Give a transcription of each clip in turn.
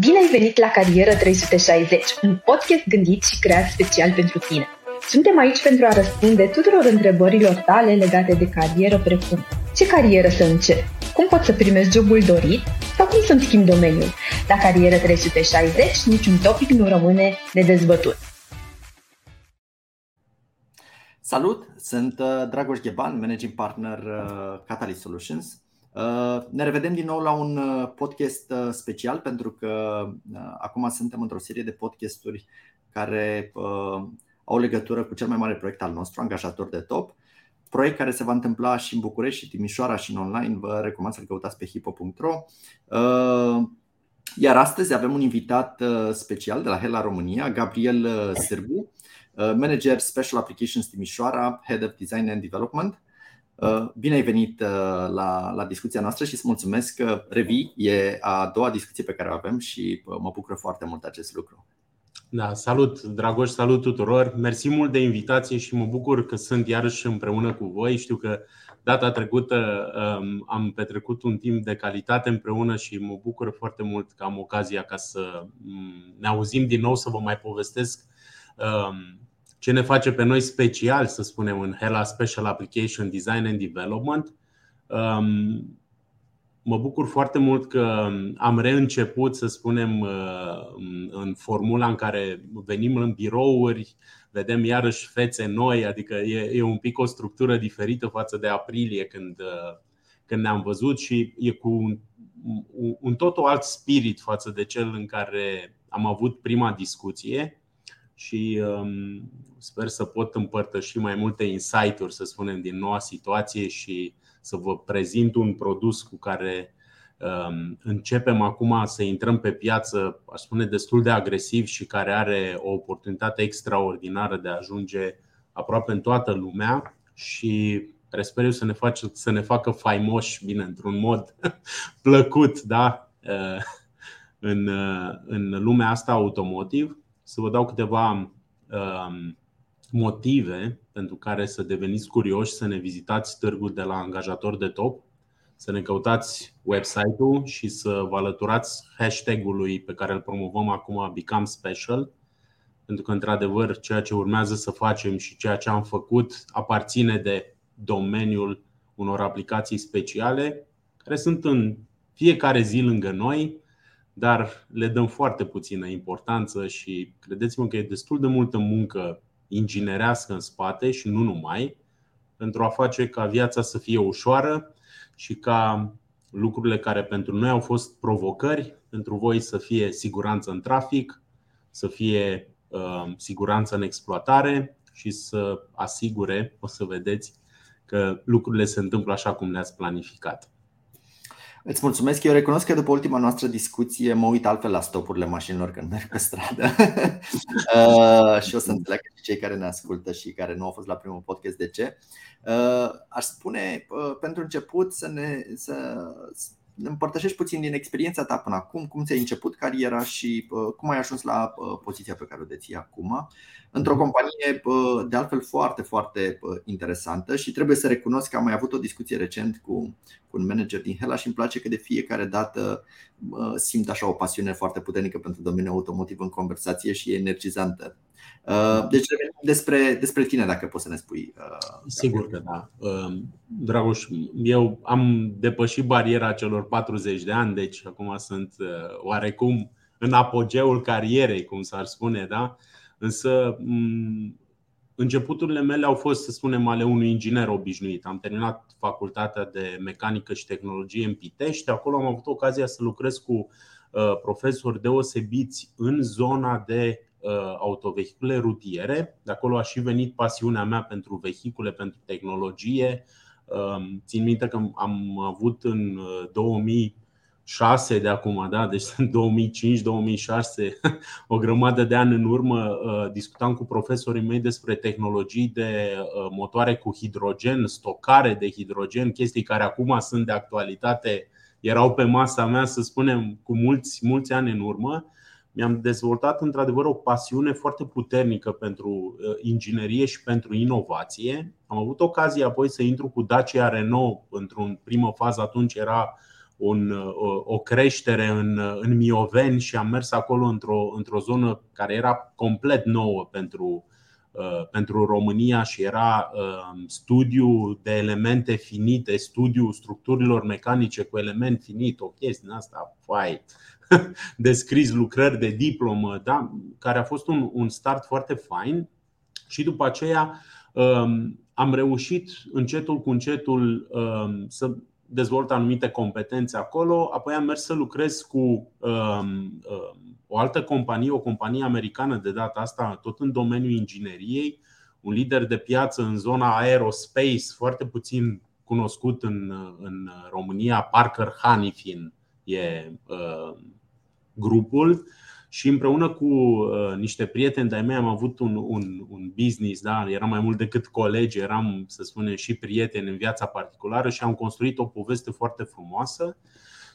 Bine ai venit la Carieră 360, un podcast gândit și creat special pentru tine. Suntem aici pentru a răspunde tuturor întrebărilor tale legate de carieră, precum ce carieră să încep, cum pot să primesc jobul dorit sau cum să-mi schimb domeniul. La Carieră 360 niciun topic nu rămâne nedezbătut. Salut, sunt uh, Dragoș Gheban, managing partner uh, Catalyst Solutions Uh, ne revedem din nou la un uh, podcast uh, special pentru că acum suntem într-o serie de podcasturi care au legătură cu cel mai mare proiect al nostru, Angajator de Top. Proiect care se va întâmpla și în București, și Timișoara și în online. Vă recomand să-l căutați pe hipo.ro. Iar astăzi avem un invitat special de la Hela România, Gabriel Sârbu, manager Special Applications Timișoara, Head of Design and Development. Uh, bine ai venit uh, la, la discuția noastră și îți mulțumesc că revii. E a doua discuție pe care o avem și uh, mă bucură foarte mult acest lucru. Da, salut, Dragoș, salut tuturor. Mersi mult de invitație și mă bucur că sunt iarăși împreună cu voi. Știu că data trecută um, am petrecut un timp de calitate împreună și mă bucur foarte mult că am ocazia ca să mm, ne auzim din nou, să vă mai povestesc um, ce ne face pe noi special, să spunem, în Hela Special Application Design and Development. Um, mă bucur foarte mult că am reînceput, să spunem, uh, în formula în care venim în birouri, vedem iarăși fețe noi, adică e, e un pic o structură diferită față de aprilie când, uh, când ne-am văzut și e cu un, un totul alt spirit față de cel în care am avut prima discuție și um, sper să pot împărtăși mai multe insight-uri, să spunem, din noua situație și să vă prezint un produs cu care um, începem acum să intrăm pe piață, aș spune, destul de agresiv și care are o oportunitate extraordinară de a ajunge aproape în toată lumea și sper eu să ne, face, să ne facă faimoși, bine, într-un mod plăcut, da? Uh, în, uh, în lumea asta automotive să vă dau câteva um, motive pentru care să deveniți curioși să ne vizitați târgul de la angajator de top, să ne căutați website-ul și să vă alăturați hashtag-ului pe care îl promovăm acum Become Special, pentru că, într-adevăr, ceea ce urmează să facem și ceea ce am făcut aparține de domeniul unor aplicații speciale care sunt în fiecare zi lângă noi, dar le dăm foarte puțină importanță și credeți-mă că e destul de multă muncă inginerească în spate și nu numai, pentru a face ca viața să fie ușoară și ca lucrurile care pentru noi au fost provocări, pentru voi să fie siguranță în trafic, să fie uh, siguranță în exploatare și să asigure, o să vedeți, că lucrurile se întâmplă așa cum le-ați planificat. Îți mulțumesc. Eu recunosc că după ultima noastră discuție mă uit altfel la stopurile mașinilor când merg pe stradă uh, și o să înțeleagă și cei care ne ascultă și care nu au fost la primul podcast de ce. Uh, aș spune uh, pentru început să ne, să, împărtășești puțin din experiența ta până acum, cum ți-ai început cariera și uh, cum ai ajuns la uh, poziția pe care o deții acum, într-o mhm. companie uh, de altfel foarte, foarte interesantă și trebuie să recunosc că am mai avut o discuție recent cu, cu un manager din Hela și îmi place că de fiecare dată simt așa o pasiune foarte puternică pentru domeniul automotiv în conversație și e energizantă. Uh, deci revenim despre, despre tine, dacă poți să ne spui. Uh, Sigur că da. Uh, Dragoș, eu am depășit bariera celor 40 de ani, deci acum sunt oarecum în apogeul carierei, cum s-ar spune, da? Însă mm, începuturile mele au fost, să spunem, ale unui inginer obișnuit. Am terminat facultatea de mecanică și tehnologie în Pitești. Acolo am avut ocazia să lucrez cu profesori deosebiți în zona de Uh, autovehicule rutiere. De acolo a și venit pasiunea mea pentru vehicule, pentru tehnologie. Um, țin minte că am avut în 2006 uh, de acum, da? deci în 2005-2006, o grămadă de ani în urmă, uh, discutam cu profesorii mei despre tehnologii de motoare cu hidrogen, stocare de hidrogen, chestii care acum sunt de actualitate, erau pe masa mea, să spunem, cu mulți, mulți ani în urmă mi-am dezvoltat într-adevăr o pasiune foarte puternică pentru uh, inginerie și pentru inovație. Am avut ocazia apoi să intru cu Dacia Renault într-o primă fază, atunci era un, o, o creștere în, în Mioveni și am mers acolo într-o, într-o zonă care era complet nouă pentru, uh, pentru România și era uh, studiu de elemente finite, studiu structurilor mecanice cu element finit, o chestie din asta, fai, descris lucrări de diplomă, da? care a fost un, un start foarte fain și după aceea um, am reușit încetul cu încetul um, să dezvolt anumite competențe acolo, apoi am mers să lucrez cu um, um, o altă companie, o companie americană de data asta, tot în domeniul ingineriei, un lider de piață în zona aerospace, foarte puțin cunoscut în, în România, Parker Hanifin e uh, grupul și împreună cu uh, niște prieteni de-ai mei am avut un, un, un business, da? eram mai mult decât colegi, eram, să spunem, și prieteni în viața particulară și am construit o poveste foarte frumoasă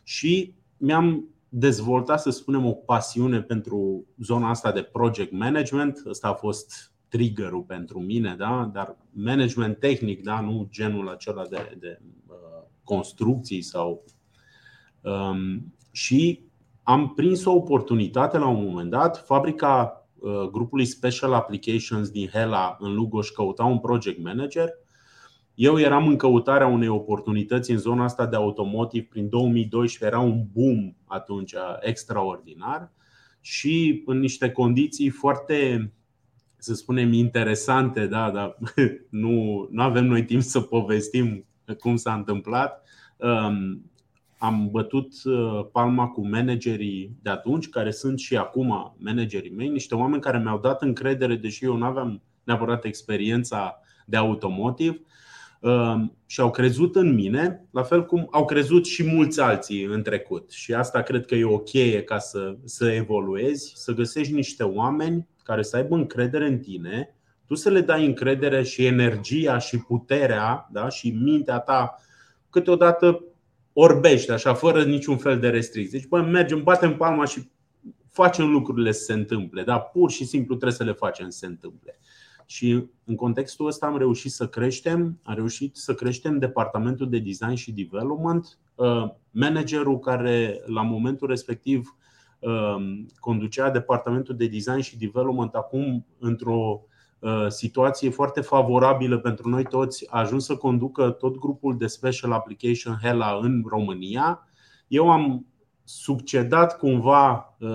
și mi-am dezvoltat, să spunem, o pasiune pentru zona asta de project management. Ăsta a fost triggerul pentru mine, da? dar management tehnic, da? nu genul acela de, de uh, construcții sau. Um, și am prins o oportunitate la un moment dat. Fabrica uh, grupului Special Applications din Hela în Lugoj căuta un project manager. Eu eram în căutarea unei oportunități în zona asta de automotive prin 2012, era un boom atunci extraordinar și în niște condiții foarte, să spunem, interesante, da, dar nu, nu avem noi timp să povestim cum s-a întâmplat. Um, am bătut uh, palma cu managerii de atunci, care sunt și acum managerii mei, niște oameni care mi-au dat încredere, deși eu nu aveam neapărat experiența de automotive uh, și au crezut în mine, la fel cum au crezut și mulți alții în trecut. Și asta cred că e o cheie ca să, să evoluezi, să găsești niște oameni care să aibă încredere în tine, tu să le dai încredere și energia și puterea da? și mintea ta câteodată orbește așa, fără niciun fel de restricții. Deci, bă, mergem, batem palma și facem lucrurile să se întâmple. Da? Pur și simplu trebuie să le facem să se întâmple. Și în contextul ăsta am reușit să creștem, am reușit să creștem departamentul de design și development. Uh, managerul care la momentul respectiv uh, conducea departamentul de design și development acum într-o Uh, situație foarte favorabilă pentru noi toți. A ajuns să conducă tot grupul de Special Application HELA în România. Eu am succedat cumva uh,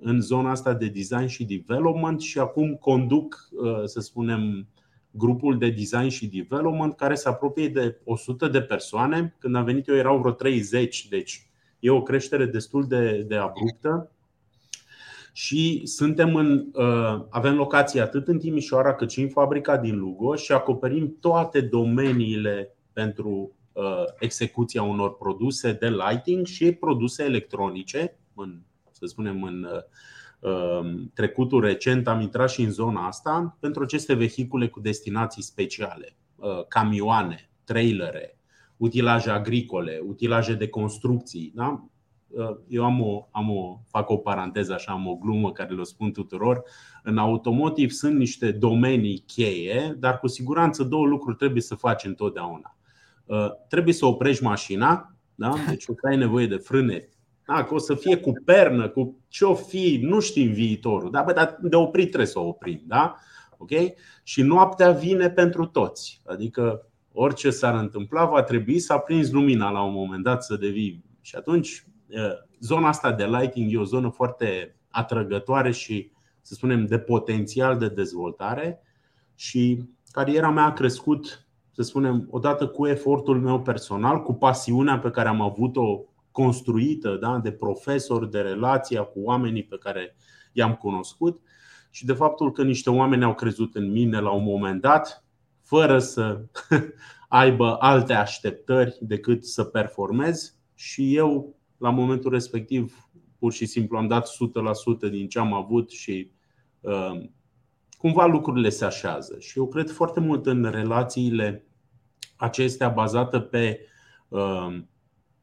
în zona asta de design și development și acum conduc, uh, să spunem, grupul de design și development care se apropie de 100 de persoane. Când am venit eu erau vreo 30, deci e o creștere destul de, de abruptă și suntem în, uh, avem locații atât în Timișoara cât și în fabrica din Lugo și acoperim toate domeniile pentru uh, execuția unor produse de lighting și produse electronice. În, să spunem, în uh, trecutul recent am intrat și în zona asta pentru aceste vehicule cu destinații speciale, camioane, trailere, utilaje agricole, utilaje de construcții. Da? Uh, eu am o, am o, fac o paranteză așa, am o glumă care le spun tuturor. În automotiv sunt niște domenii cheie, dar cu siguranță două lucruri trebuie să faci întotdeauna. Uh, trebuie să oprești mașina, da? deci o ai nevoie de frâne da, că o să fie cu pernă, cu ce o fi, nu știm viitorul, da? Bă, dar de oprit trebuie să o oprim. Da? Okay? Și noaptea vine pentru toți. Adică orice s-ar întâmpla, va trebui să aprinzi lumina la un moment dat să devii. Și atunci zona asta de lighting e o zonă foarte atrăgătoare și, să spunem, de potențial de dezvoltare și cariera mea a crescut, să spunem, odată cu efortul meu personal, cu pasiunea pe care am avut-o construită da, de profesor, de relația cu oamenii pe care i-am cunoscut și de faptul că niște oameni au crezut în mine la un moment dat, fără să aibă alte așteptări decât să performez și eu la momentul respectiv pur și simplu am dat 100% din ce am avut și uh, cumva lucrurile se așează. Și eu cred foarte mult în relațiile acestea bazate pe uh,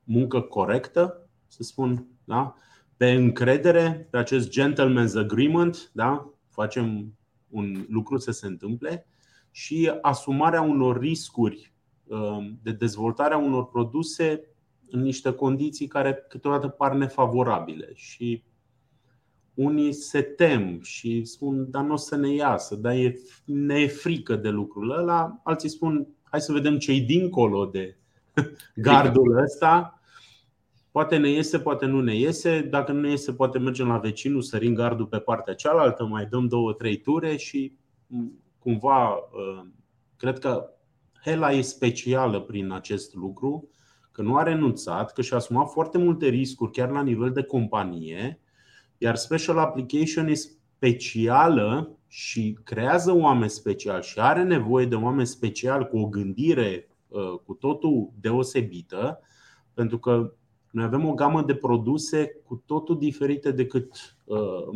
muncă corectă, să spun, da? pe încredere, pe acest gentleman's agreement, da? facem un lucru să se întâmple și asumarea unor riscuri uh, de dezvoltare a unor produse în niște condiții care câteodată par nefavorabile și unii se tem și spun, dar nu o să ne iasă, dar e, ne e frică de lucrul ăla. Alții spun, hai să vedem ce-i dincolo de gardul ăsta. Poate ne iese, poate nu ne iese. Dacă nu ne iese, poate mergem la vecinul, sărim gardul pe partea cealaltă, mai dăm două, trei ture și cumva uh, cred că Hela e specială prin acest lucru, că nu a renunțat, că și-a asumat foarte multe riscuri chiar la nivel de companie iar Special Application e specială și creează oameni speciali și are nevoie de oameni speciali cu o gândire uh, cu totul deosebită, pentru că noi avem o gamă de produse cu totul diferite decât uh,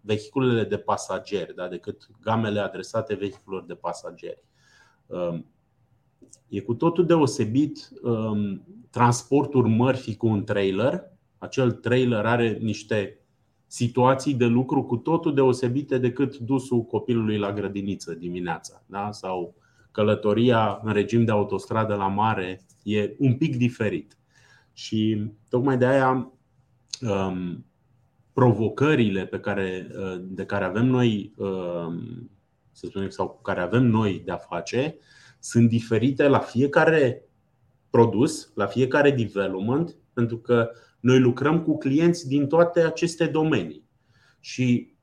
vehiculele de pasageri, da? decât gamele adresate vehiculelor de pasageri. Um, e cu totul deosebit um, transportul mărfii cu un trailer. Acel trailer are niște situații de lucru cu totul deosebite decât dusul copilului la grădiniță dimineața da? sau călătoria în regim de autostradă la mare e un pic diferit. Și tocmai de aia um, provocările pe care, uh, de care avem noi, um, să spunem, sau cu care avem noi de a face, sunt diferite la fiecare produs, la fiecare development, pentru că noi lucrăm cu clienți din toate aceste domenii. Și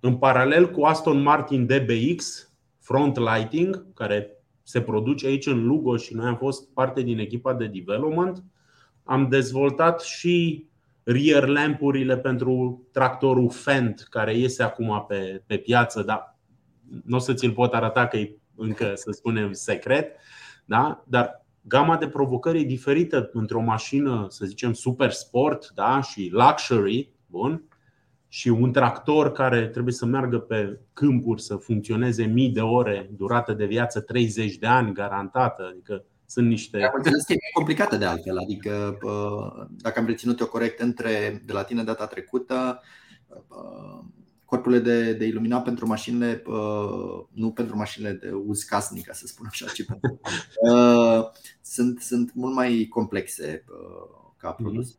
în paralel cu Aston Martin DBX Front Lighting, care se produce aici în Lugo și noi am fost parte din echipa de development, am dezvoltat și rear lampurile pentru tractorul Fendt care iese acum pe, pe piață, dar nu o să ți-l pot arăta că e încă, să spunem, secret. Da? Dar gama de provocări e diferită între o mașină, să zicem, super sport da? și luxury, bun, și un tractor care trebuie să meargă pe câmpuri, să funcționeze mii de ore, durată de viață 30 de ani garantată. Adică sunt niște. Am înțeles că e complicată de altfel. Adică, dacă am reținut o corect între de la tine data trecută, corpurile de, de iluminat pentru mașinile, uh, nu pentru mașinile de uz casnic, ca să spun așa, ci pentru, uh, sunt, sunt mult mai complexe uh, ca mhm. produs.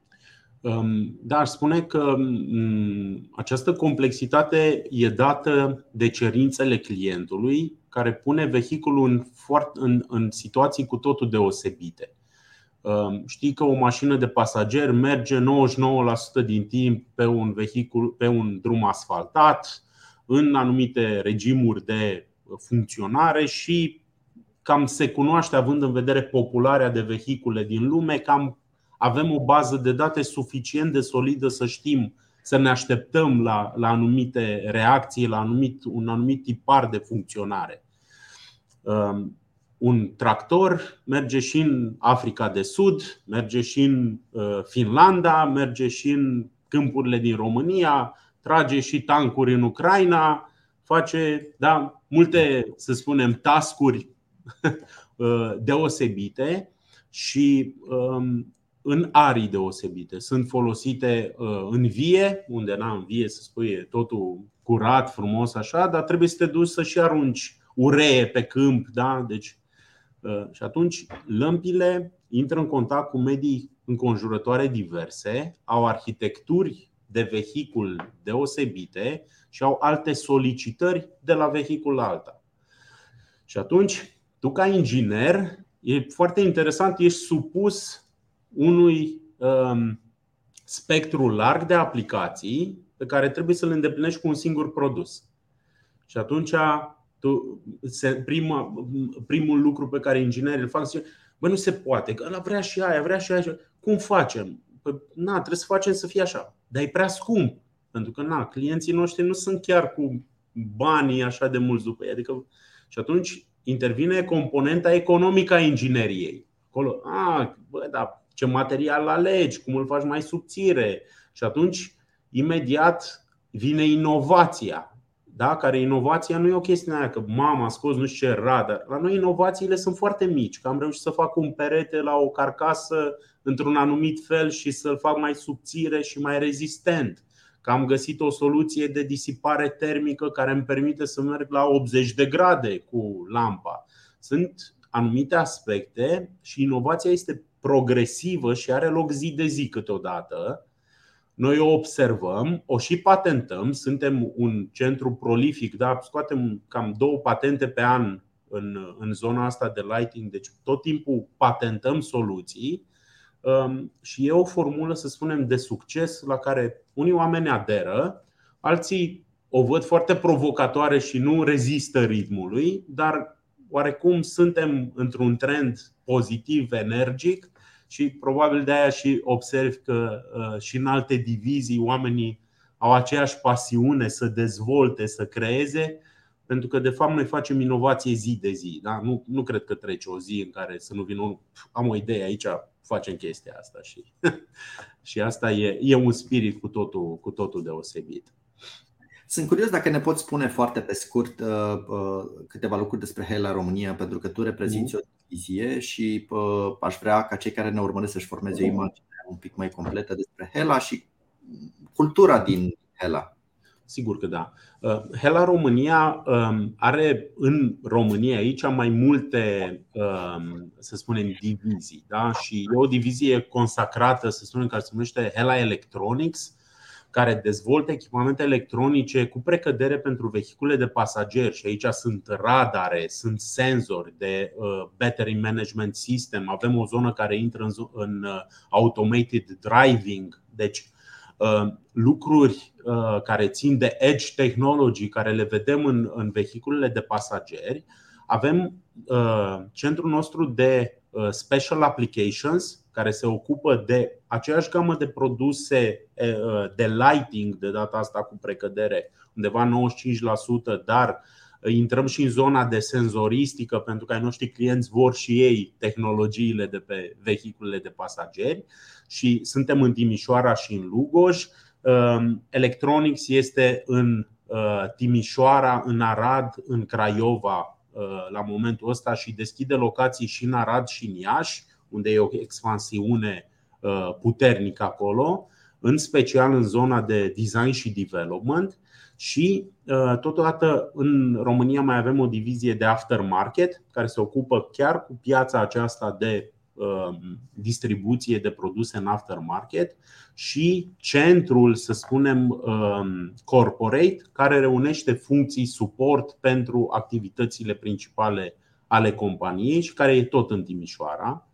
Um, da, aș spune că um, această complexitate e dată de cerințele clientului care pune vehiculul în, foarte, în, în situații cu totul deosebite. Um, știi că o mașină de pasager merge 99% din timp pe un vehicul, pe un drum asfaltat, în anumite regimuri de funcționare și cam se cunoaște, având în vedere popularea de vehicule din lume, cam avem o bază de date suficient de solidă să știm să ne așteptăm la, la anumite reacții, la anumit, un anumit tipar de funcționare. Um, un tractor merge și în Africa de Sud, merge și în uh, Finlanda, merge și în câmpurile din România, trage și tancuri în Ucraina, face da, multe, să spunem, tascuri uh, deosebite și um, în arii deosebite. Sunt folosite uh, în vie, unde n în vie să spui totul curat, frumos așa, dar trebuie să te duci să și arunci uree pe câmp, da? Deci Uh, și atunci lămpile intră în contact cu medii înconjurătoare diverse, au arhitecturi de vehicul deosebite și au alte solicitări de la vehicul la alta. Și atunci, tu ca inginer, e foarte interesant, ești supus unui um, spectru larg de aplicații pe care trebuie să le îndeplinești cu un singur produs. Și atunci tu, se, prima, primul lucru pe care inginerii îl fac zice, bă, nu se poate, că ăla vrea și aia, vrea și aia. Cum facem? Păi, na, trebuie să facem să fie așa. Dar e prea scump. Pentru că na, clienții noștri nu sunt chiar cu banii așa de mulți după ei. Adică, și atunci intervine componenta economică a ingineriei. Acolo, a, bă, da, ce material alegi, cum îl faci mai subțire. Și atunci, imediat, vine inovația da? care inovația nu e o chestie aia că mama a scos nu știu ce radar. La noi inovațiile sunt foarte mici, că am reușit să fac un perete la o carcasă într-un anumit fel și să-l fac mai subțire și mai rezistent. Că am găsit o soluție de disipare termică care îmi permite să merg la 80 de grade cu lampa. Sunt anumite aspecte și inovația este progresivă și are loc zi de zi câteodată. Noi o observăm, o și patentăm, suntem un centru prolific, da? scoatem cam două patente pe an în, în zona asta de lighting, deci tot timpul patentăm soluții. Um, și e o formulă, să spunem, de succes la care unii oameni aderă, alții o văd foarte provocatoare și nu rezistă ritmului, dar oarecum suntem într-un trend pozitiv, energic și probabil de aia și observ că uh, și în alte divizii oamenii au aceeași pasiune să dezvolte, să creeze, pentru că de fapt noi facem inovație zi de zi. Da? Nu, nu cred că trece o zi în care să nu vină unul, am o idee aici, facem chestia asta și, și asta e, e un spirit cu totul, cu totul deosebit. Sunt curios dacă ne poți spune foarte pe scurt uh, uh, câteva lucruri despre Hela România, pentru că tu reprezinți mm. o divizie și uh, aș vrea ca cei care ne urmăresc să-și formeze o imagine un pic mai completă despre Hela și cultura din Hela. Sigur că da. Hela România um, are în România aici mai multe, um, să spunem, divizii. Da? Și e o divizie consacrată, să spunem, care se numește Hela Electronics, care dezvoltă echipamente electronice cu precădere pentru vehicule de pasageri. Și aici sunt radare, sunt senzori de uh, battery management system, avem o zonă care intră în uh, automated driving, deci uh, lucruri care țin de edge technology care le vedem în, în vehiculele de pasageri. Avem centrul nostru de special applications care se ocupă de aceeași gamă de produse de lighting, de data asta cu precădere, undeva 95%, dar intrăm și în zona de senzoristică, pentru că ai noștri clienți vor și ei tehnologiile de pe vehiculele de pasageri și suntem în Timișoara și în Lugoj. Electronics este în Timișoara, în Arad, în Craiova la momentul ăsta și deschide locații și în Arad și în Iași unde e o expansiune uh, puternică acolo, în special în zona de design și development. Și uh, totodată în România mai avem o divizie de aftermarket care se ocupă chiar cu piața aceasta de uh, distribuție de produse în aftermarket și centrul, să spunem, corporate, care reunește funcții suport pentru activitățile principale ale companiei și care e tot în Timișoara.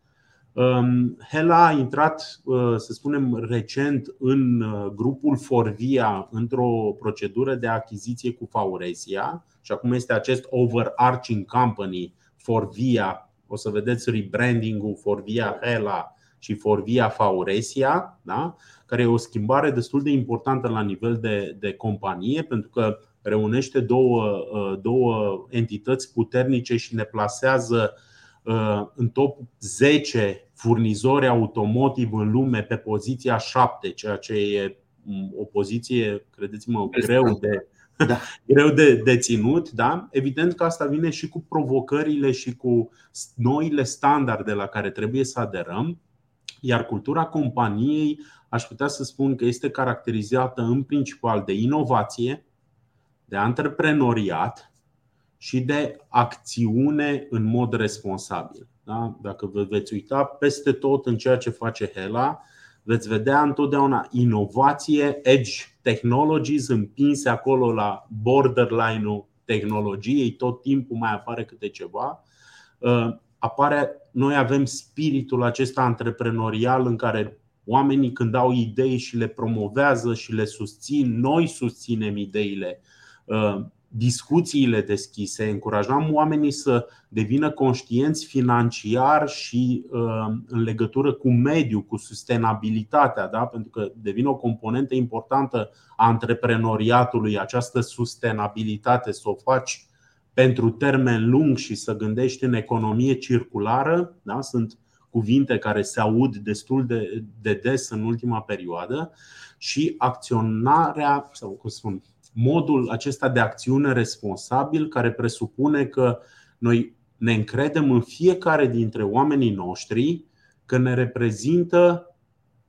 Um, Hela a intrat, uh, să spunem, recent în uh, grupul Forvia într-o procedură de achiziție cu Fauresia și acum este acest overarching company Forvia. O să vedeți rebranding-ul Forvia Hela și Forvia Fauresia, da? care e o schimbare destul de importantă la nivel de, de companie, pentru că reunește două, uh, două entități puternice și ne plasează Uh, în top 10 furnizori automotive în lume pe poziția 7, ceea ce e mm, o poziție, credeți-mă, greu de, da. greu de, de ținut. Da? Evident că asta vine și cu provocările și cu noile standarde la care trebuie să aderăm. Iar cultura companiei, aș putea să spun că este caracterizată în principal de inovație, de antreprenoriat, și de acțiune în mod responsabil. Da? Dacă vă veți uita peste tot în ceea ce face Hela, veți vedea întotdeauna inovație, edge technologies împinse acolo la borderline-ul tehnologiei, tot timpul mai apare câte ceva. Uh, apare, noi avem spiritul acesta antreprenorial în care oamenii când au idei și le promovează și le susțin, noi susținem ideile uh, discuțiile deschise, încurajam oamenii să devină conștienți financiar și uh, în legătură cu mediul, cu sustenabilitatea, da? pentru că devine o componentă importantă a antreprenoriatului, această sustenabilitate, să o faci pentru termen lung și să gândești în economie circulară. Da? Sunt cuvinte care se aud destul de, de des în ultima perioadă și acționarea, sau cum spun, modul acesta de acțiune responsabil care presupune că noi ne încredem în fiecare dintre oamenii noștri că ne reprezintă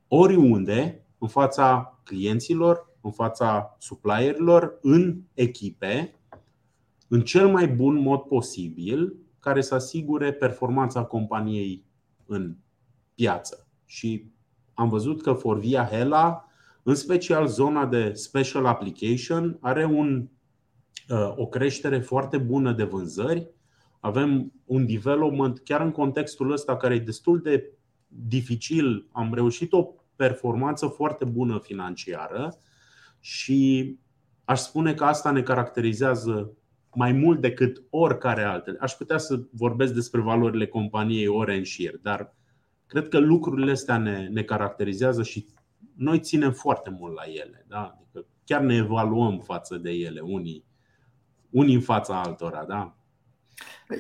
oriunde în fața clienților, în fața supplierilor, în echipe, în cel mai bun mod posibil, care să asigure performanța companiei în piață. Și am văzut că Forvia Hela, în special zona de special application, are un, o creștere foarte bună de vânzări. Avem un development chiar în contextul ăsta care e destul de dificil. Am reușit o performanță foarte bună financiară și aș spune că asta ne caracterizează mai mult decât oricare altele. Aș putea să vorbesc despre valorile companiei ore în șir, dar cred că lucrurile astea ne, ne caracterizează și noi ținem foarte mult la ele. Da? Adică chiar ne evaluăm față de ele, unii, unii în fața altora. Da?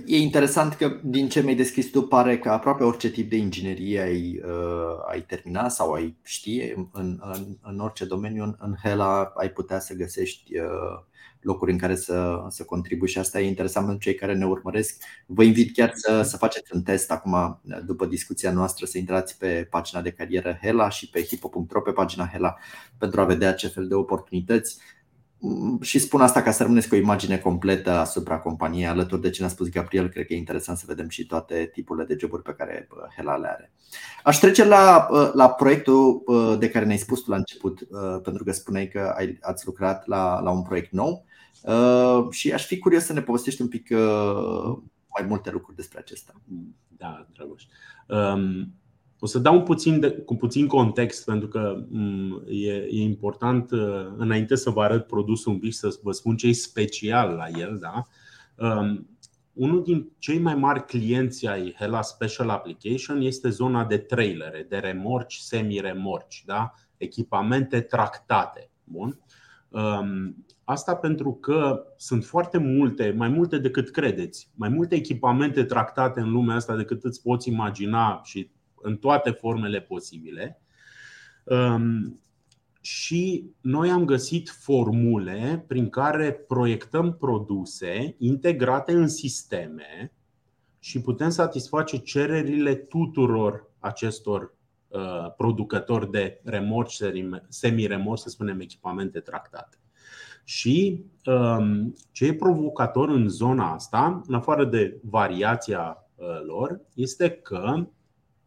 E interesant că din ce mi-ai deschis tu pare că aproape orice tip de inginerie ai, uh, ai terminat sau ai știe în, în, în orice domeniu în, în Hela ai putea să găsești uh, locuri în care să, să contribui și asta e interesant pentru cei care ne urmăresc. Vă invit chiar să, să faceți un test acum, după discuția noastră, să intrați pe pagina de carieră Hela și pe hipo.ro pe pagina Hela pentru a vedea ce fel de oportunități și spun asta ca să rămâneți cu o imagine completă asupra companiei alături de ce ne-a spus Gabriel. Cred că e interesant să vedem și toate tipurile de joburi pe care Hela le are. Aș trece la, la proiectul de care ne-ai spus tu la început, pentru că spuneai că ai, ați lucrat la, la un proiect nou și aș fi curios să ne povestești un pic mai multe lucruri despre acesta. Da, Dragoș. Um, o să dau un puțin de, cu puțin context pentru că mm, e, e important uh, înainte să vă arăt produsul un pic să vă spun ce e special la el. Da? Um, unul din cei mai mari clienți ai Hela Special Application este zona de trailere, de remorci, semi-remorci, da? echipamente tractate. Bun? Um, asta pentru că sunt foarte multe, mai multe decât credeți, mai multe echipamente tractate în lumea asta decât îți poți imagina și în toate formele posibile. Um, și noi am găsit formule prin care proiectăm produse integrate în sisteme și putem satisface cererile tuturor acestor uh, producători de remorci, semi-remorci, să spunem, echipamente tractate. Și um, ce e provocator în zona asta, în afară de variația uh, lor, este că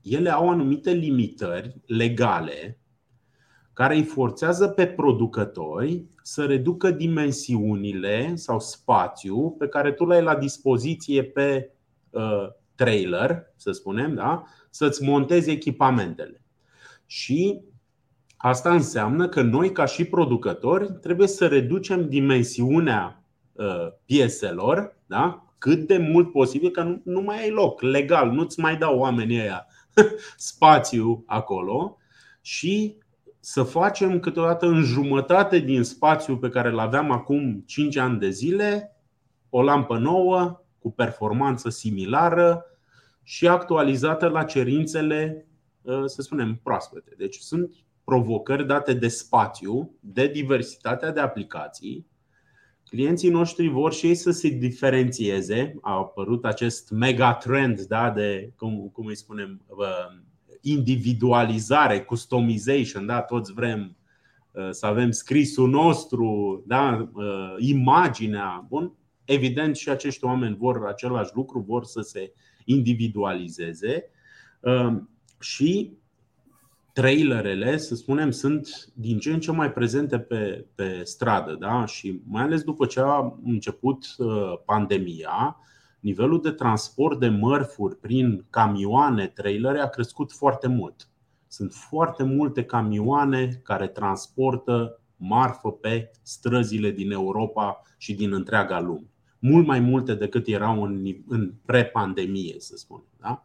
ele au anumite limitări legale care îi forțează pe producători să reducă dimensiunile sau spațiu pe care tu l-ai la dispoziție pe uh, trailer, să spunem, da? să-ți montezi echipamentele. Și asta înseamnă că noi, ca și producători, trebuie să reducem dimensiunea uh, pieselor da? cât de mult posibil, că nu, nu mai ai loc legal, nu-ți mai dau oamenii ăia spațiu acolo și să facem câteodată în jumătate din spațiul pe care îl aveam acum 5 ani de zile o lampă nouă cu performanță similară și actualizată la cerințele, ă, să spunem, proaspete. Deci sunt provocări date de spațiu, de diversitatea de aplicații clienții noștri vor și ei să se diferențieze. A apărut acest mega trend da, de, cum, cum îi spunem, individualizare, customization. Da? Toți vrem uh, să avem scrisul nostru, da? Uh, imaginea. Bun? Evident, și acești oameni vor același lucru, vor să se individualizeze. Uh, și trailerele, să spunem, sunt din ce în ce mai prezente pe, pe stradă da? și mai ales după ce a început uh, pandemia, nivelul de transport de mărfuri prin camioane, trailere a crescut foarte mult. Sunt foarte multe camioane care transportă marfă pe străzile din Europa și din întreaga lume. Mult mai multe decât erau în, în pre-pandemie, să spunem. Da?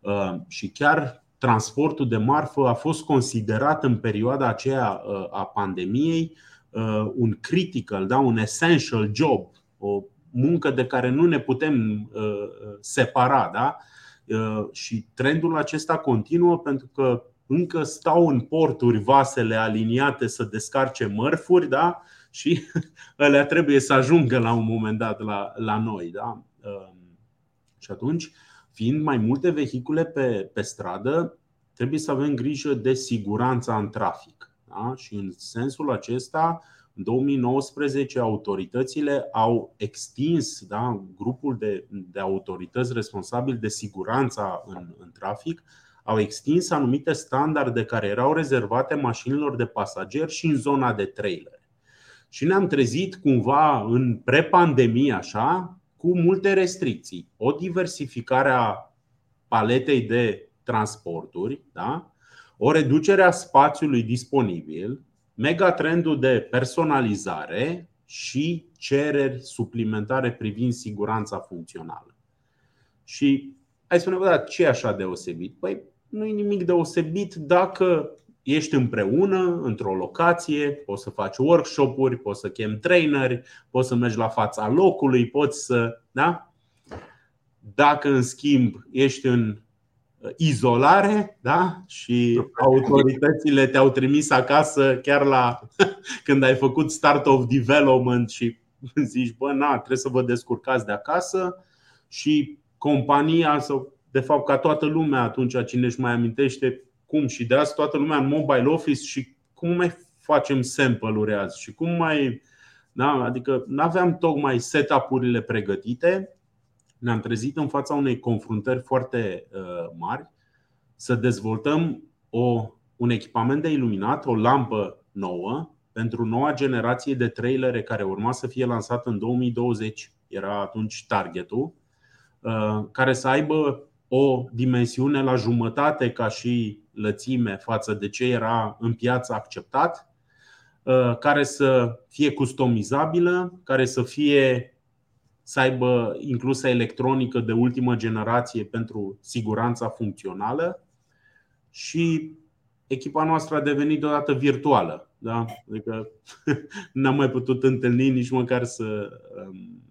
Uh, și chiar transportul de marfă a fost considerat în perioada aceea uh, a pandemiei uh, un critical, da, un essential job, o muncă de care nu ne putem uh, separa. Da? Și trendul acesta continuă pentru că încă stau în porturi vasele aliniate să descarce mărfuri da? și ele trebuie să ajungă la un moment dat la, la noi. Da? Și atunci fiind mai multe vehicule pe, pe stradă, trebuie să avem grijă de siguranța în trafic. Da? Și în sensul acesta, în 2019, autoritățile au extins da, grupul de, de autorități responsabile de siguranța în, în trafic, au extins anumite standarde care erau rezervate mașinilor de pasageri și în zona de trailer. Și ne-am trezit cumva în pre-pandemie așa, cu multe restricții. O diversificare a paletei de transporturi, da? o reducere a spațiului disponibil, megatrendul de personalizare și cereri suplimentare privind siguranța funcțională. Și hai să spunem, da, ce e așa deosebit? Păi nu e nimic deosebit dacă ești împreună într-o locație, poți să faci workshop-uri, poți să chem traineri, poți să mergi la fața locului, poți să. Da? Dacă, în schimb, ești în izolare da? și autoritățile te-au trimis acasă chiar la când ai făcut start of development și zici, bă, na, trebuie să vă descurcați de acasă și compania sau de fapt ca toată lumea atunci cine își mai amintește cum și de azi toată lumea în mobile office și cum mai facem sample-uri azi și cum mai da? Adică nu aveam tocmai setup-urile pregătite ne-am trezit în fața unei confruntări foarte uh, mari să dezvoltăm o, un echipament de iluminat, o lampă nouă pentru noua generație de trailere care urma să fie lansată în 2020, era atunci targetul, uh, care să aibă o dimensiune la jumătate ca și lățime față de ce era în piață acceptat, uh, care să fie customizabilă, care să fie să aibă inclusă electronică de ultimă generație pentru siguranța funcțională și echipa noastră a devenit deodată virtuală. Da? Adică n-am mai putut întâlni nici măcar să um,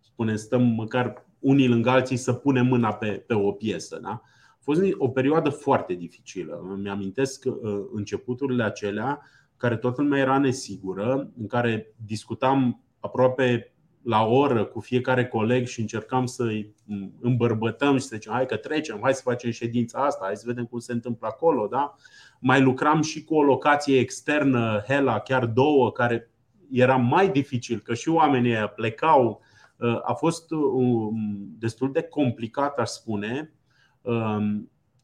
spunem, stăm măcar unii lângă alții să punem mâna pe, pe o piesă. Da? A fost o perioadă foarte dificilă. Îmi amintesc uh, începuturile acelea care toată lumea era nesigură, în care discutam aproape la oră cu fiecare coleg și încercam să-i îmbărbătăm și să zicem hai că trecem, hai să facem ședința asta, hai să vedem cum se întâmplă acolo. Da? Mai lucram și cu o locație externă, Hela, chiar două, care era mai dificil, că și oamenii plecau. A fost um, destul de complicat, aș spune, um,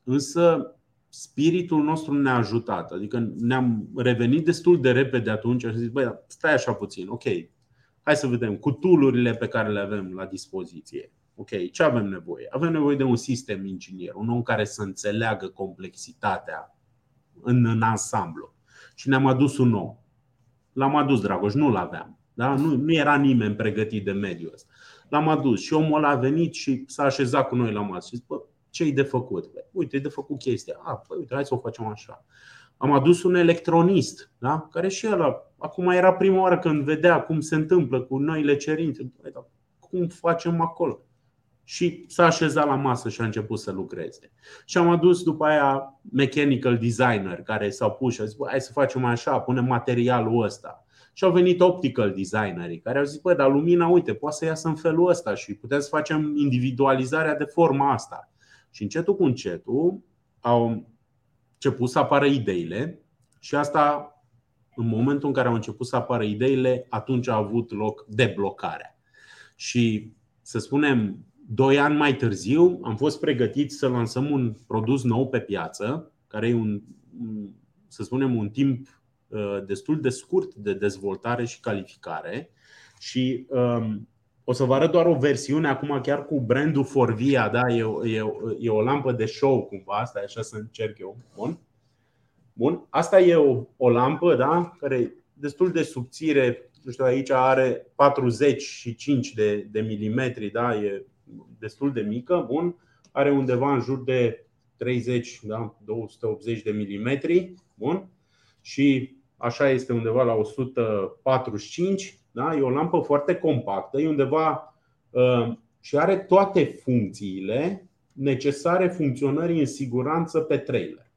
însă spiritul nostru ne-a ajutat. Adică ne-am revenit destul de repede atunci și zis, băi, stai așa puțin, ok, Hai să vedem cu tool pe care le avem la dispoziție. Ok, ce avem nevoie? Avem nevoie de un sistem inginer, un om care să înțeleagă complexitatea în, în ansamblu. Și ne-am adus un om. L-am adus, Dragoș, nu l-aveam. Da? Nu, nu era nimeni pregătit de mediul ăsta. L-am adus și omul a venit și s-a așezat cu noi la masă și zis, ce e de făcut? Uite, e de făcut chestia. A, păi, uite, hai să o facem așa. Am adus un electronist, da? care și el acum era prima oară când vedea cum se întâmplă cu noile cerințe. Cum facem acolo? Și s-a așezat la masă și a început să lucreze. Și am adus după aia mechanical designer care s-au pus și au zis, hai să facem așa, punem materialul ăsta. Și au venit optical designerii care au zis, băi, dar lumina, uite, poate să iasă în felul ăsta și putem să facem individualizarea de forma asta. Și încetul cu încetul au început să apară ideile și asta în momentul în care au început să apară ideile, atunci a avut loc deblocarea. Și să spunem, doi ani mai târziu am fost pregătiți să lansăm un produs nou pe piață, care e un, să spunem, un timp uh, destul de scurt de dezvoltare și calificare. Și um, o să vă arăt doar o versiune acum chiar cu brandul Forvia, da? e, e, e o lampă de show cumva, asta e așa să încerc eu. Bun. Bun. Asta e o, o lampă da? care e destul de subțire. Nu știu, aici are 45 de, de milimetri, da? e destul de mică. Bun. Are undeva în jur de 30, da? 280 de milimetri. Bun. Și așa este undeva la 145 da? E o lampă foarte compactă, e undeva uh, și are toate funcțiile necesare funcționării în siguranță pe trailer.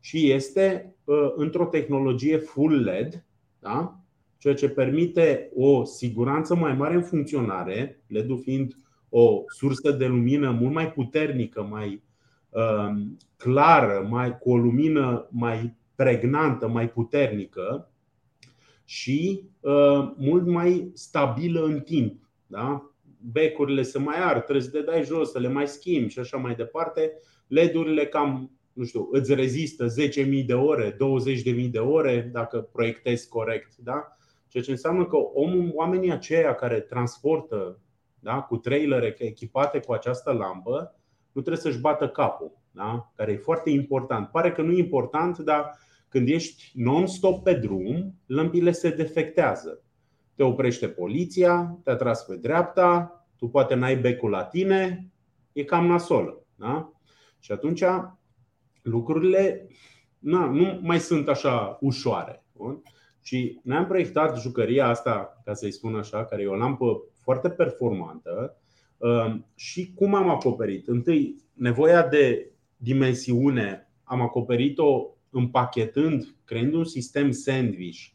Și este uh, într-o tehnologie full LED, da? ceea ce permite o siguranță mai mare în funcționare, LED-ul fiind o sursă de lumină mult mai puternică, mai uh, clară, mai, cu o lumină mai pregnantă, mai puternică, și uh, mult mai stabilă în timp. Da? Becurile se mai ard, trebuie să le dai jos, să le mai schimbi și așa mai departe. LED-urile cam nu știu, îți rezistă 10.000 de ore, 20.000 de ore dacă proiectezi corect. Da? Ceea ce înseamnă că omul, oamenii aceia care transportă da, cu trailere echipate cu această lampă, nu trebuie să-și bată capul, da? care e foarte important. Pare că nu e important, dar când ești non-stop pe drum, lămpile se defectează. Te oprește poliția, te-a tras pe dreapta, tu poate n-ai becul la tine, e cam nasol. Da? Și atunci lucrurile na, nu mai sunt așa ușoare. Bun? Și ne-am proiectat jucăria asta, ca să-i spun așa, care e o lampă foarte performantă. Um, și cum am acoperit? Întâi, nevoia de dimensiune am acoperit-o împachetând, creând un sistem sandwich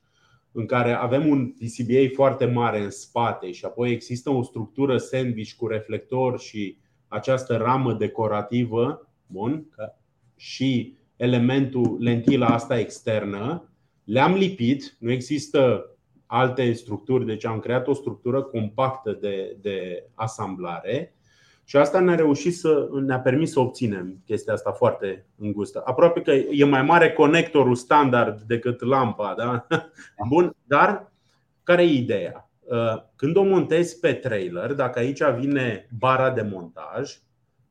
în care avem un PCBA foarte mare în spate și apoi există o structură sandwich cu reflector și această ramă decorativă bun, și elementul lentila asta externă, le-am lipit, nu există alte structuri, deci am creat o structură compactă de, de asamblare și asta ne-a reușit să ne-a permis să obținem chestia asta foarte îngustă. Aproape că e mai mare conectorul standard decât lampa, da? Bun, dar care e ideea? Uh, când o montezi pe trailer, dacă aici vine bara de montaj,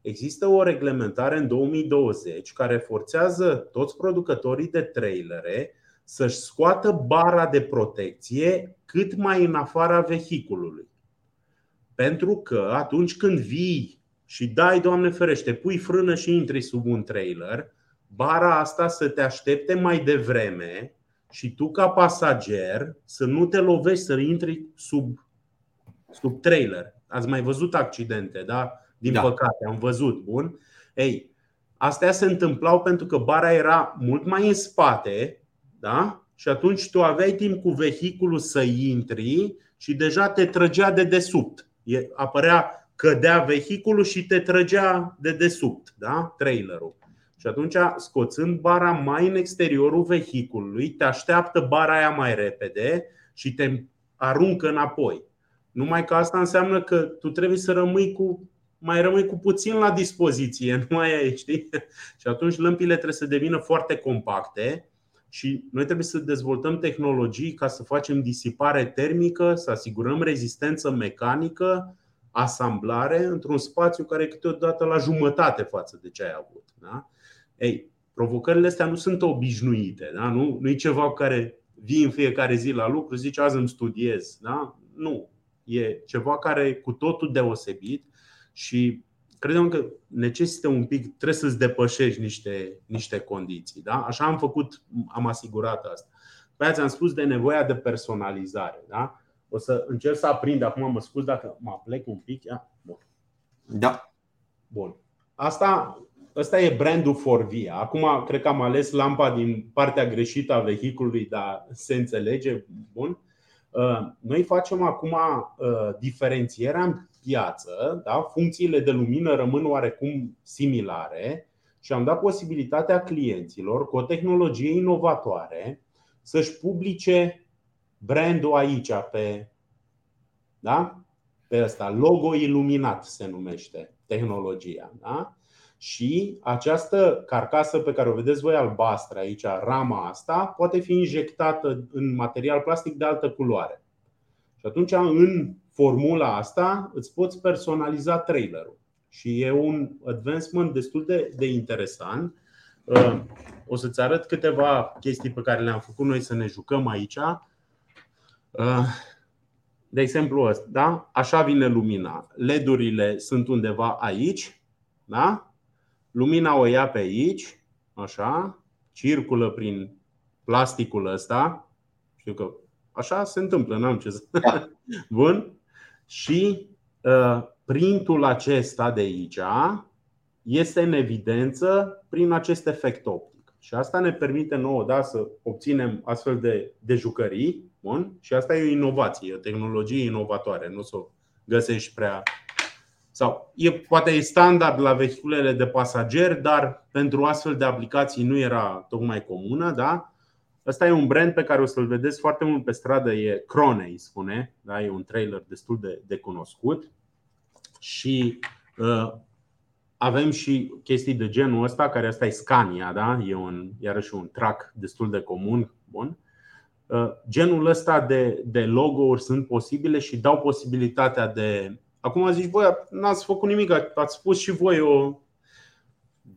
există o reglementare în 2020 care forțează toți producătorii de trailere să-și scoată bara de protecție cât mai în afara vehiculului. Pentru că atunci când vii și dai, Doamne ferește, pui frână și intri sub un trailer, bara asta să te aștepte mai devreme și tu ca pasager să nu te lovești, să intri sub, sub trailer. Ați mai văzut accidente, da? Din da. păcate, am văzut, bun. Ei, astea se întâmplau pentru că bara era mult mai în spate, da? Și atunci tu aveai timp cu vehiculul să intri și deja te trăgea de desubt apărea, cădea vehiculul și te trăgea de desubt, da? trailerul. Și atunci, scoțând bara mai în exteriorul vehiculului, te așteaptă bara aia mai repede și te aruncă înapoi. Numai că asta înseamnă că tu trebuie să rămâi cu mai rămâi cu puțin la dispoziție, nu mai ai, știi? Și atunci lămpile trebuie să devină foarte compacte și noi trebuie să dezvoltăm tehnologii ca să facem disipare termică, să asigurăm rezistență mecanică, asamblare într-un spațiu care e câteodată la jumătate față de ce ai avut. Da? Ei, provocările astea nu sunt obișnuite, da? nu, nu e ceva cu care vii în fiecare zi la lucru, zici azi îmi studiez. Da? Nu. E ceva care e cu totul deosebit și credem că necesită un pic, trebuie să-ți depășești niște, niște condiții. Da? Așa am făcut, am asigurat asta. Pe aia ți-am spus de nevoia de personalizare. Da? O să încerc să aprind, acum mă scuz dacă mă plec un pic. Ia. Bun. Da. Bun. Asta, asta e brandul Forvia. Acum cred că am ales lampa din partea greșită a vehiculului, dar se înțelege. Bun. Uh, noi facem acum uh, diferențierea în piață, da? funcțiile de lumină rămân oarecum similare și am dat posibilitatea clienților cu o tehnologie inovatoare să-și publice brandul aici pe, da? pe ăsta, logo iluminat se numește tehnologia. Da? Și această carcasă pe care o vedeți voi albastră aici, rama asta, poate fi injectată în material plastic de altă culoare. Și atunci, în formula asta, îți poți personaliza trailerul. Și e un advancement destul de, de interesant. Uh, o să-ți arăt câteva chestii pe care le-am făcut noi să ne jucăm aici. Uh, de exemplu, ăsta, da? așa vine lumina. LED-urile sunt undeva aici, da? Lumina o ia pe aici, așa, circulă prin plasticul ăsta. Știu că așa se întâmplă, n-am ce să. Da. Bun. Și uh, printul acesta de aici este în evidență prin acest efect optic. Și asta ne permite nouă da, să obținem astfel de, de jucării. Bun? Și asta e o inovație, o tehnologie inovatoare. Nu o să o găsești prea. Sau e, poate e standard la vehiculele de pasageri, dar pentru astfel de aplicații nu era tocmai comună. Da? Ăsta e un brand pe care o să-l vedeți foarte mult pe stradă, e Crone, îi spune. Da? E un trailer destul de, de cunoscut. Și uh, avem și chestii de genul ăsta, care asta e Scania, da? e un, iarăși un track destul de comun. Bun. Uh, genul ăsta de, de logo-uri sunt posibile și dau posibilitatea de. Acum zici, voi n-ați făcut nimic, ați spus și voi o.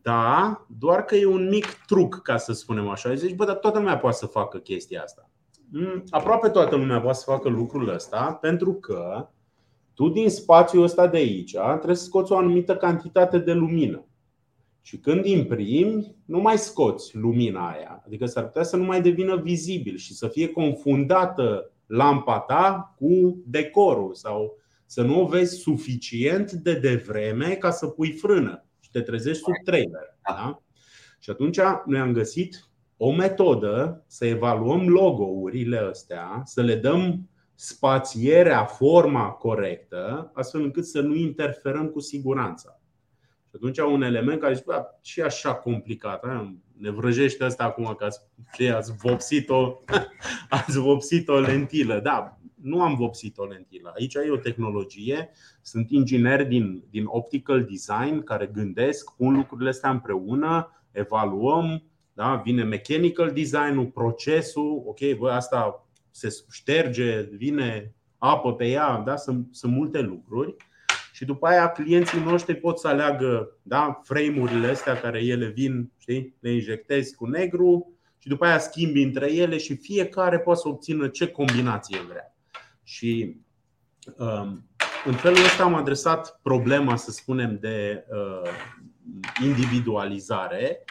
Da, doar că e un mic truc, ca să spunem așa. Zici, bă, dar toată lumea poate să facă chestia asta. Mm, aproape toată lumea poate să facă lucrul ăsta, pentru că tu din spațiul ăsta de aici trebuie să scoți o anumită cantitate de lumină. Și când imprimi, nu mai scoți lumina aia. Adică s-ar putea să nu mai devină vizibil și să fie confundată lampa ta cu decorul sau să nu o vezi suficient de devreme ca să pui frână și te trezești sub trailer. Da? Și atunci noi am găsit o metodă să evaluăm logo-urile astea, să le dăm spațierea, forma corectă, astfel încât să nu interferăm cu siguranța. Și atunci un element care zice, și așa complicat, ne vrăjește asta acum că ați, ați vopsit-o, ați vopsit o lentilă. Da, nu am vopsit o lentilă. Aici e o tehnologie, sunt ingineri din, din optical design care gândesc, pun lucrurile astea împreună, evaluăm, da? vine mechanical design-ul, procesul, ok, bă, asta se șterge, vine apă pe ea, da? sunt, sunt multe lucruri. Și după aia clienții noștri pot să aleagă da, frame-urile astea care ele vin, știi? le injectezi cu negru și după aia schimbi între ele și fiecare poate să obțină ce combinație vrea. Și um, în felul ăsta am adresat problema, să spunem, de uh, individualizare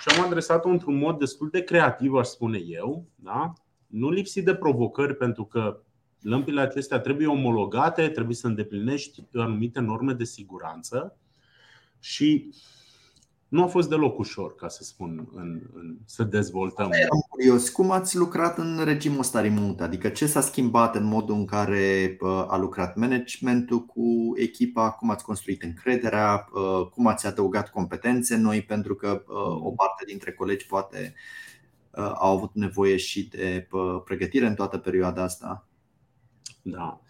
și am adresat-o într-un mod destul de creativ, aș spune eu, da? nu lipsit de provocări, pentru că lămpile acestea trebuie omologate, trebuie să îndeplinești anumite norme de siguranță și nu a fost deloc ușor, ca să spun, în, în, să dezvoltăm. Am curios, cum ați lucrat în regimul ăsta remote? Adică ce s-a schimbat în modul în care a lucrat managementul cu echipa, cum ați construit încrederea, cum ați adăugat competențe noi, pentru că o parte dintre colegi poate au avut nevoie și de pregătire în toată perioada asta? Da.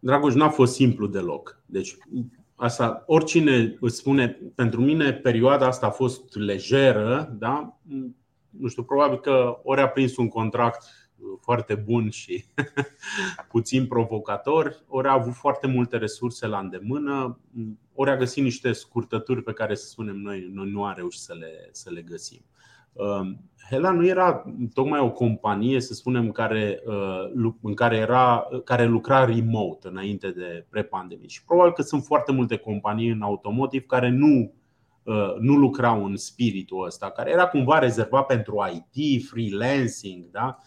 Dragoș, n-a fost simplu deloc. Deci, asta, oricine îți spune, pentru mine perioada asta a fost lejeră, da? nu știu, probabil că ori a prins un contract foarte bun și puțin provocator, ori a avut foarte multe resurse la îndemână, ori a găsit niște scurtături pe care, să spunem noi, noi nu a reușit să le, să le găsim. Um, Hela nu era tocmai o companie, să spunem, care, uh, în care, era, care lucra remote înainte de pre-pandemie. Și probabil că sunt foarte multe companii în automotive care nu, uh, nu lucrau în spiritul ăsta, care era cumva rezervat pentru IT, freelancing. Da?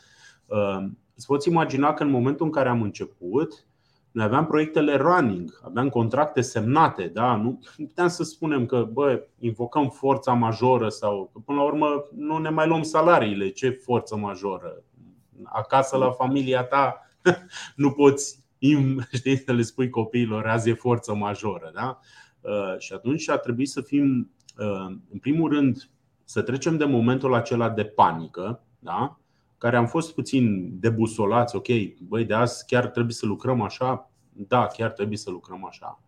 Um, îți poți imagina că în momentul în care am început, noi aveam proiectele running, aveam contracte semnate, da? nu puteam să spunem că bă, invocăm forța majoră sau că până la urmă nu ne mai luăm salariile, ce forță majoră. Acasă la familia ta nu poți știi, să le spui copiilor azi e forță majoră. Da? Uh, și atunci a trebuit să fim, uh, în primul rând, să trecem de momentul acela de panică, da? Care am fost puțin debusolați, ok, băi, de azi chiar trebuie să lucrăm așa, da, chiar trebuie să lucrăm așa.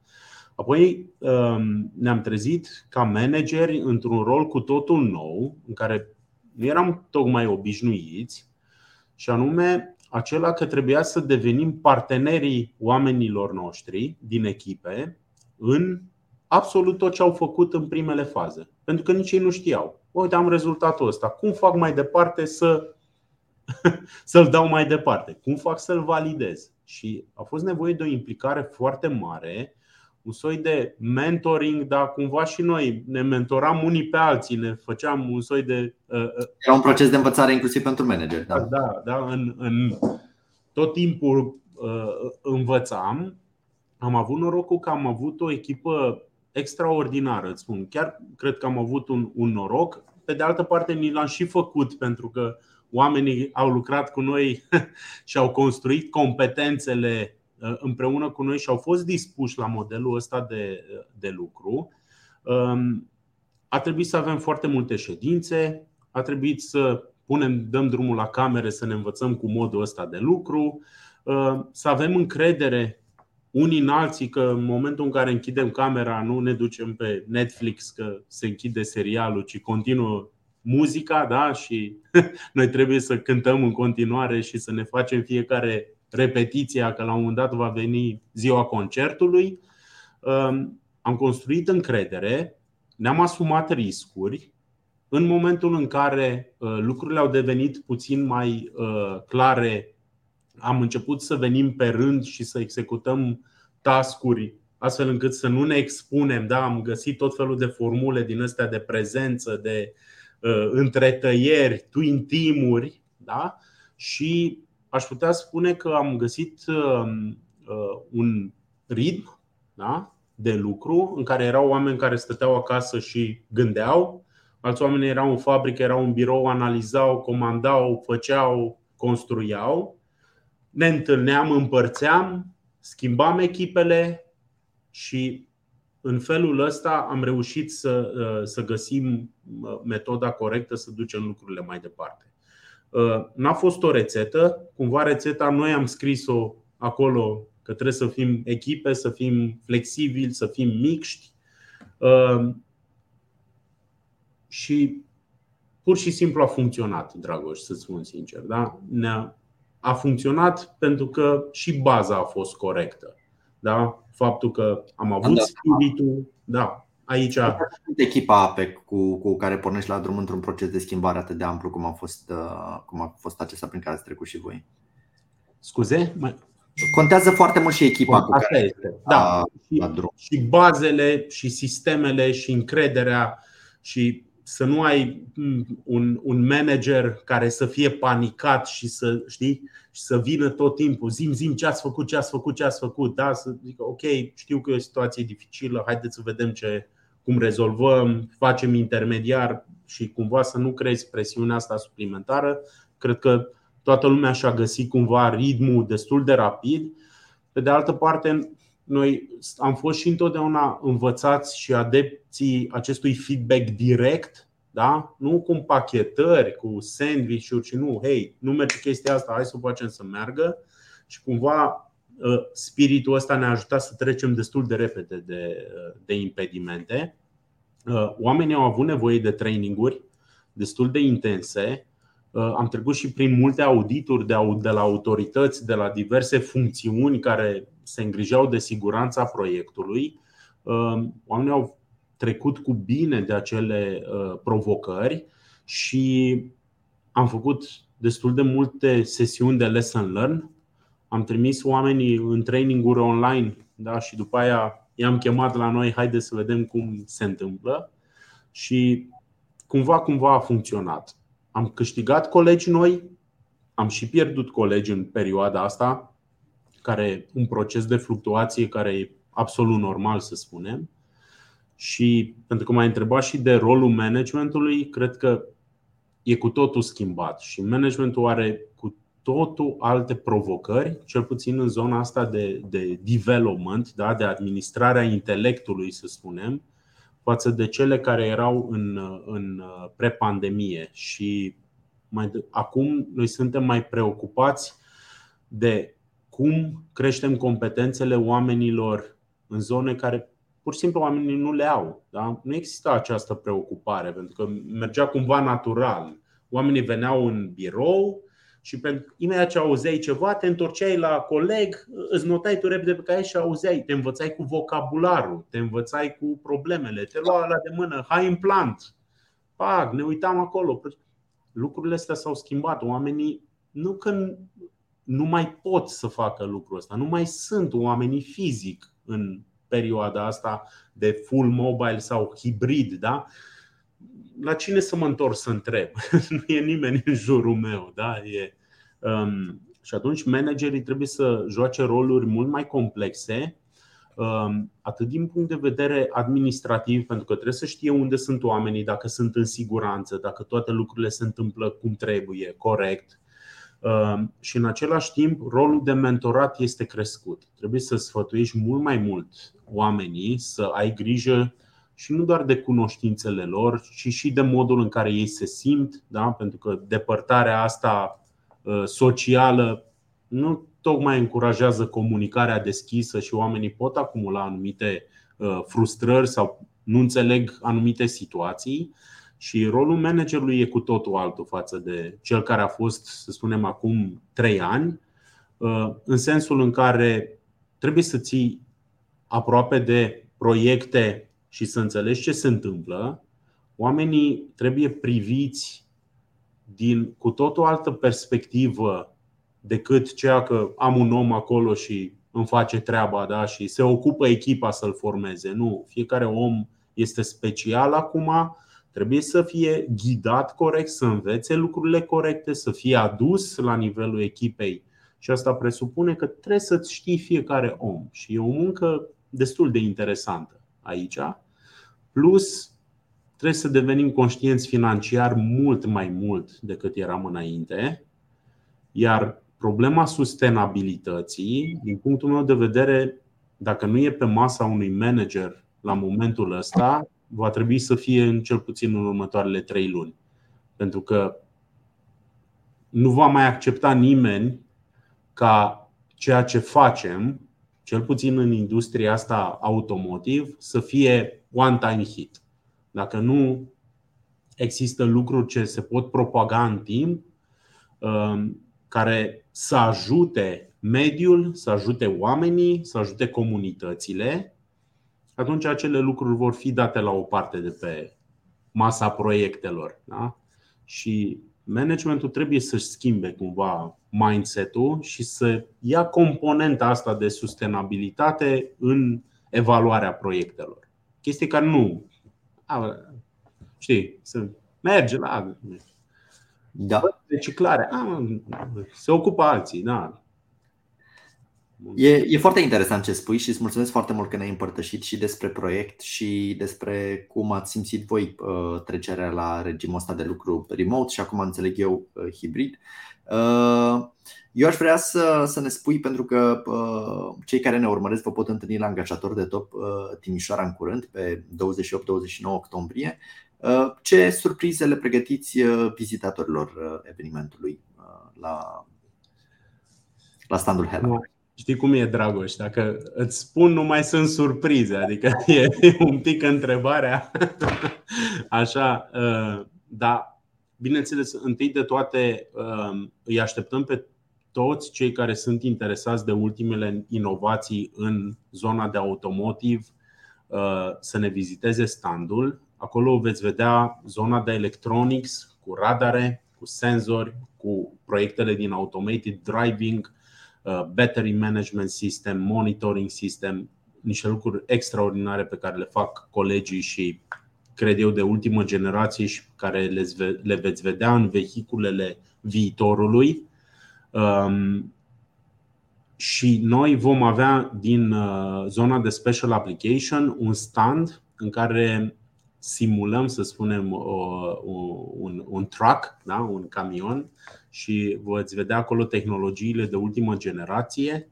Apoi um, ne-am trezit ca manageri într-un rol cu totul nou, în care nu eram tocmai obișnuiți, și anume acela că trebuia să devenim partenerii oamenilor noștri din echipe în absolut tot ce au făcut în primele faze. Pentru că nici ei nu știau. Uite, am rezultatul ăsta. Cum fac mai departe să să-l dau mai departe? Cum fac să-l validez? Și a fost nevoie de o implicare foarte mare, un soi de mentoring, dar cumva și noi ne mentoram unii pe alții, ne făceam un soi de. Uh, uh, Era un proces de învățare inclusiv pentru manager. Da, da, da în, în tot timpul uh, învățam. Am avut norocul că am avut o echipă extraordinară, îți spun. Chiar cred că am avut un, un noroc. Pe de altă parte, ni l-am și făcut pentru că uh, oamenii au lucrat cu noi și au construit competențele uh, împreună cu noi și au fost dispuși la modelul ăsta de, de lucru. Um, a trebuit să avem foarte multe ședințe, a trebuit să punem, dăm drumul la camere să ne învățăm cu modul ăsta de lucru, uh, să avem încredere unii în alții că în momentul în care închidem camera nu ne ducem pe Netflix că se închide serialul, ci continuă muzica da? și noi trebuie să cântăm în continuare și să ne facem fiecare repetiția că la un moment dat va veni ziua concertului. Um, am construit încredere, ne-am asumat riscuri. În momentul în care uh, lucrurile au devenit puțin mai uh, clare am început să venim pe rând și să executăm tascuri astfel încât să nu ne expunem. Da, am găsit tot felul de formule din astea de prezență, de uh, întretăieri, twin team-uri da? și aș putea spune că am găsit uh, uh, un ritm da? de lucru în care erau oameni care stăteau acasă și gândeau, alți oameni erau în fabrică, erau în birou, analizau, comandau, făceau, construiau ne întâlneam, împărțeam, schimbam echipele și în felul ăsta am reușit să, uh, să găsim uh, metoda corectă să ducem lucrurile mai departe. Uh, n-a fost o rețetă, cumva rețeta noi am scris-o acolo că trebuie să fim echipe, să fim flexibili, să fim mixti și pur și simplu a funcționat, Dragoș, să spun sincer. Da? Ne-a, a funcționat pentru că și baza a fost corectă. Da? Faptul că am avut da. spiritul, da, aici. Echipa APEC cu, cu care pornești la drum într-un proces de schimbare atât de amplu cum a fost, uh, cum a fost acesta prin care ați trecut și voi. Scuze? Mai... Contează foarte mult și echipa Bun, cu care este. Da. A, și, drum. și bazele, și sistemele, și încrederea, și să nu ai un, un manager care să fie panicat și să știi și să vină tot timpul, zim, zim ce ați făcut, ce ați făcut, ce ați făcut, da? Să zică, ok, știu că e o situație dificilă, haideți să vedem ce, cum rezolvăm, facem intermediar și cumva să nu crezi presiunea asta suplimentară. Cred că toată lumea și-a găsit cumva ritmul destul de rapid. Pe de altă parte, noi am fost și întotdeauna învățați și adepții acestui feedback direct, da? nu cu pachetări, cu sandwich-uri și nu, hei, nu merge chestia asta, hai să o facem să meargă și cumva ă, spiritul ăsta ne-a ajutat să trecem destul de repede de, de impedimente. Ă, oamenii au avut nevoie de traininguri destul de intense. Ă, am trecut și prin multe audituri de, de la autorități, de la diverse funcțiuni care se îngrijeau de siguranța proiectului. Oamenii au trecut cu bine de acele uh, provocări și am făcut destul de multe sesiuni de lesson learn. Am trimis oamenii în traininguri online da? și după aia i-am chemat la noi, haide să vedem cum se întâmplă și cumva, cumva a funcționat. Am câștigat colegi noi, am și pierdut colegi în perioada asta, care un proces de fluctuație care e absolut normal să spunem. Și pentru că m-ai întrebat și de rolul managementului, cred că e cu totul schimbat și managementul are cu totul alte provocări, cel puțin în zona asta de, de development, da, de administrarea intelectului, să spunem, față de cele care erau în, în pre-pandemie. Și mai, acum noi suntem mai preocupați de cum creștem competențele oamenilor în zone care pur și simplu oamenii nu le au. Da? Nu există această preocupare, pentru că mergea cumva natural. Oamenii veneau în birou și pentru, imediat ce auzeai ceva, te întorceai la coleg, îți notai tu repede pe care și auzeai, te învățai cu vocabularul, te învățai cu problemele, te lua la de mână, hai în plant. Pac, ne uitam acolo. Lucrurile astea s-au schimbat. Oamenii nu că nu mai pot să facă lucrul ăsta, nu mai sunt oamenii fizic în perioada asta de full mobile sau hibrid, da? La cine să mă întorc să întreb? nu e nimeni în jurul meu, da? E, um, și atunci managerii trebuie să joace roluri mult mai complexe, um, atât din punct de vedere administrativ, pentru că trebuie să știe unde sunt oamenii, dacă sunt în siguranță, dacă toate lucrurile se întâmplă cum trebuie, corect, Ehm, și în același timp rolul de mentorat este crescut. Trebuie să sfătuiești mult mai mult oamenii, să ai grijă și nu doar de cunoștințele lor, ci și de modul în care ei se simt, da? pentru că depărtarea asta ă, socială nu tocmai încurajează comunicarea deschisă și oamenii pot acumula anumite frustrări sau nu înțeleg anumite situații și rolul managerului e cu totul altul față de cel care a fost, să spunem, acum trei ani, în sensul în care trebuie să ții aproape de proiecte și să înțelegi ce se întâmplă, oamenii trebuie priviți din cu tot o altă perspectivă decât ceea că am un om acolo și îmi face treaba da? și se ocupă echipa să-l formeze. Nu, fiecare om este special acum, trebuie să fie ghidat corect, să învețe lucrurile corecte, să fie adus la nivelul echipei. Și asta presupune că trebuie să-ți știi fiecare om. Și e o muncă destul de interesantă aici. Plus, trebuie să devenim conștienți financiar mult mai mult decât eram înainte. Iar problema sustenabilității, din punctul meu de vedere, dacă nu e pe masa unui manager la momentul ăsta, va trebui să fie în cel puțin în următoarele trei luni. Pentru că nu va mai accepta nimeni ca ceea ce facem cel puțin în industria asta automotive, să fie one-time hit. Dacă nu există lucruri ce se pot propaga în timp, um, care să ajute mediul, să ajute oamenii, să ajute comunitățile, atunci acele lucruri vor fi date la o parte de pe masa proiectelor. Da? Și managementul trebuie să-și schimbe cumva mindset-ul și să ia componenta asta de sustenabilitate în evaluarea proiectelor. Chestii care nu. A, știi, să merge la. Da. Reciclare. A, se ocupă alții. Da. E, e foarte interesant ce spui și îți mulțumesc foarte mult că ne-ai împărtășit și despre proiect și despre cum ați simțit voi uh, trecerea la regimul ăsta de lucru remote și acum înțeleg eu uh, hibrid. Uh, eu aș vrea să, să ne spui, pentru că uh, cei care ne urmăresc vă pot întâlni la angajator de top uh, Timișoara în curând, pe 28-29 octombrie, uh, ce surprize le pregătiți uh, vizitatorilor uh, evenimentului uh, la, la standul Hela? Știi cum e, Dragoș? Dacă îți spun, nu mai sunt surprize. Adică e un pic întrebarea. Așa, uh, dar bineînțeles, întâi de toate uh, îi așteptăm pe toți cei care sunt interesați de ultimele inovații în zona de automotive uh, să ne viziteze standul. Acolo veți vedea zona de electronics cu radare, cu senzori, cu proiectele din automated driving, Uh, battery management system, monitoring system, niște lucruri extraordinare pe care le fac colegii și cred eu de ultimă generație și care le veți vedea în vehiculele viitorului. Um, și noi vom avea din uh, zona de special application un stand în care simulăm, să spunem, un, un truck, da? un camion și veți vedea acolo tehnologiile de ultimă generație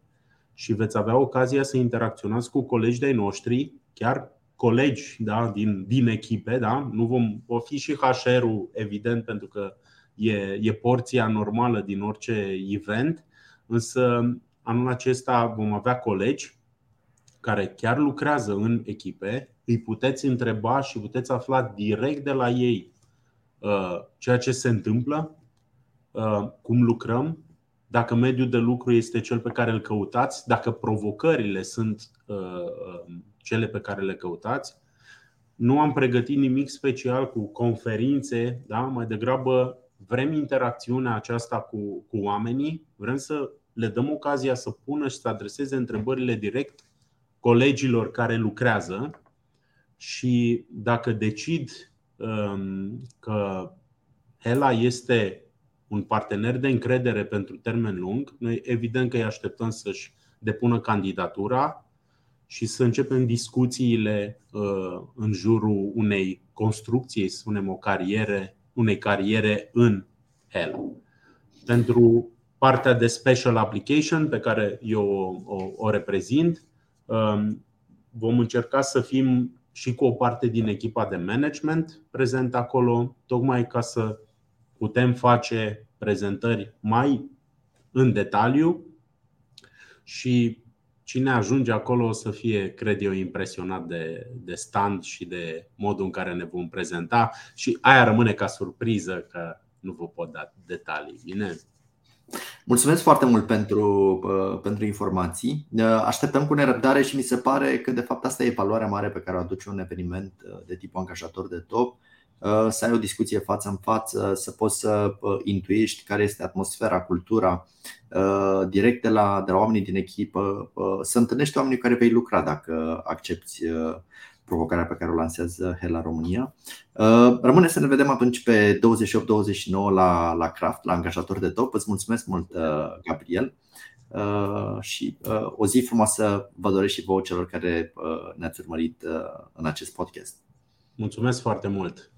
și veți avea ocazia să interacționați cu colegi de noștri, chiar colegi da, din, din echipe. Da? Nu vom o fi și HR-ul, evident, pentru că e, e porția normală din orice event, însă anul acesta vom avea colegi care chiar lucrează în echipe, îi puteți întreba și puteți afla direct de la ei uh, ceea ce se întâmplă, uh, cum lucrăm, dacă mediul de lucru este cel pe care îl căutați, dacă provocările sunt uh, cele pe care le căutați. Nu am pregătit nimic special cu conferințe, da? mai degrabă vrem interacțiunea aceasta cu, cu oamenii, vrem să le dăm ocazia să pună și să adreseze întrebările direct colegilor care lucrează și dacă decid um, că Hela este un partener de încredere pentru termen lung, noi evident că îi așteptăm să-și depună candidatura și să începem discuțiile uh, în jurul unei construcții, să spunem o cariere, unei cariere în Hela. Pentru partea de special application pe care eu o, o, o reprezint, um, vom încerca să fim și cu o parte din echipa de management prezent acolo, tocmai ca să putem face prezentări mai în detaliu și cine ajunge acolo o să fie, cred eu, impresionat de, de stand și de modul în care ne vom prezenta și aia rămâne ca surpriză că nu vă pot da detalii. Bine? Mulțumesc foarte mult pentru, uh, pentru informații. Uh, așteptăm cu nerăbdare și mi se pare că de fapt asta e valoarea mare pe care o aduce un eveniment uh, de tip angajator de top să ai o discuție față în față, să poți să intuiești care este atmosfera, cultura direct de la, de la oamenii din echipă, să întâlnești oamenii care vei lucra dacă accepti provocarea pe care o lansează Hela România. Uh, rămâne să ne vedem atunci pe 28-29 la, la Craft, la angajator de top. Îți mulțumesc mult, uh, Gabriel. Uh, și o zi frumoasă vă doresc și vouă celor care ne-ați urmărit în acest podcast. Mulțumesc foarte mult!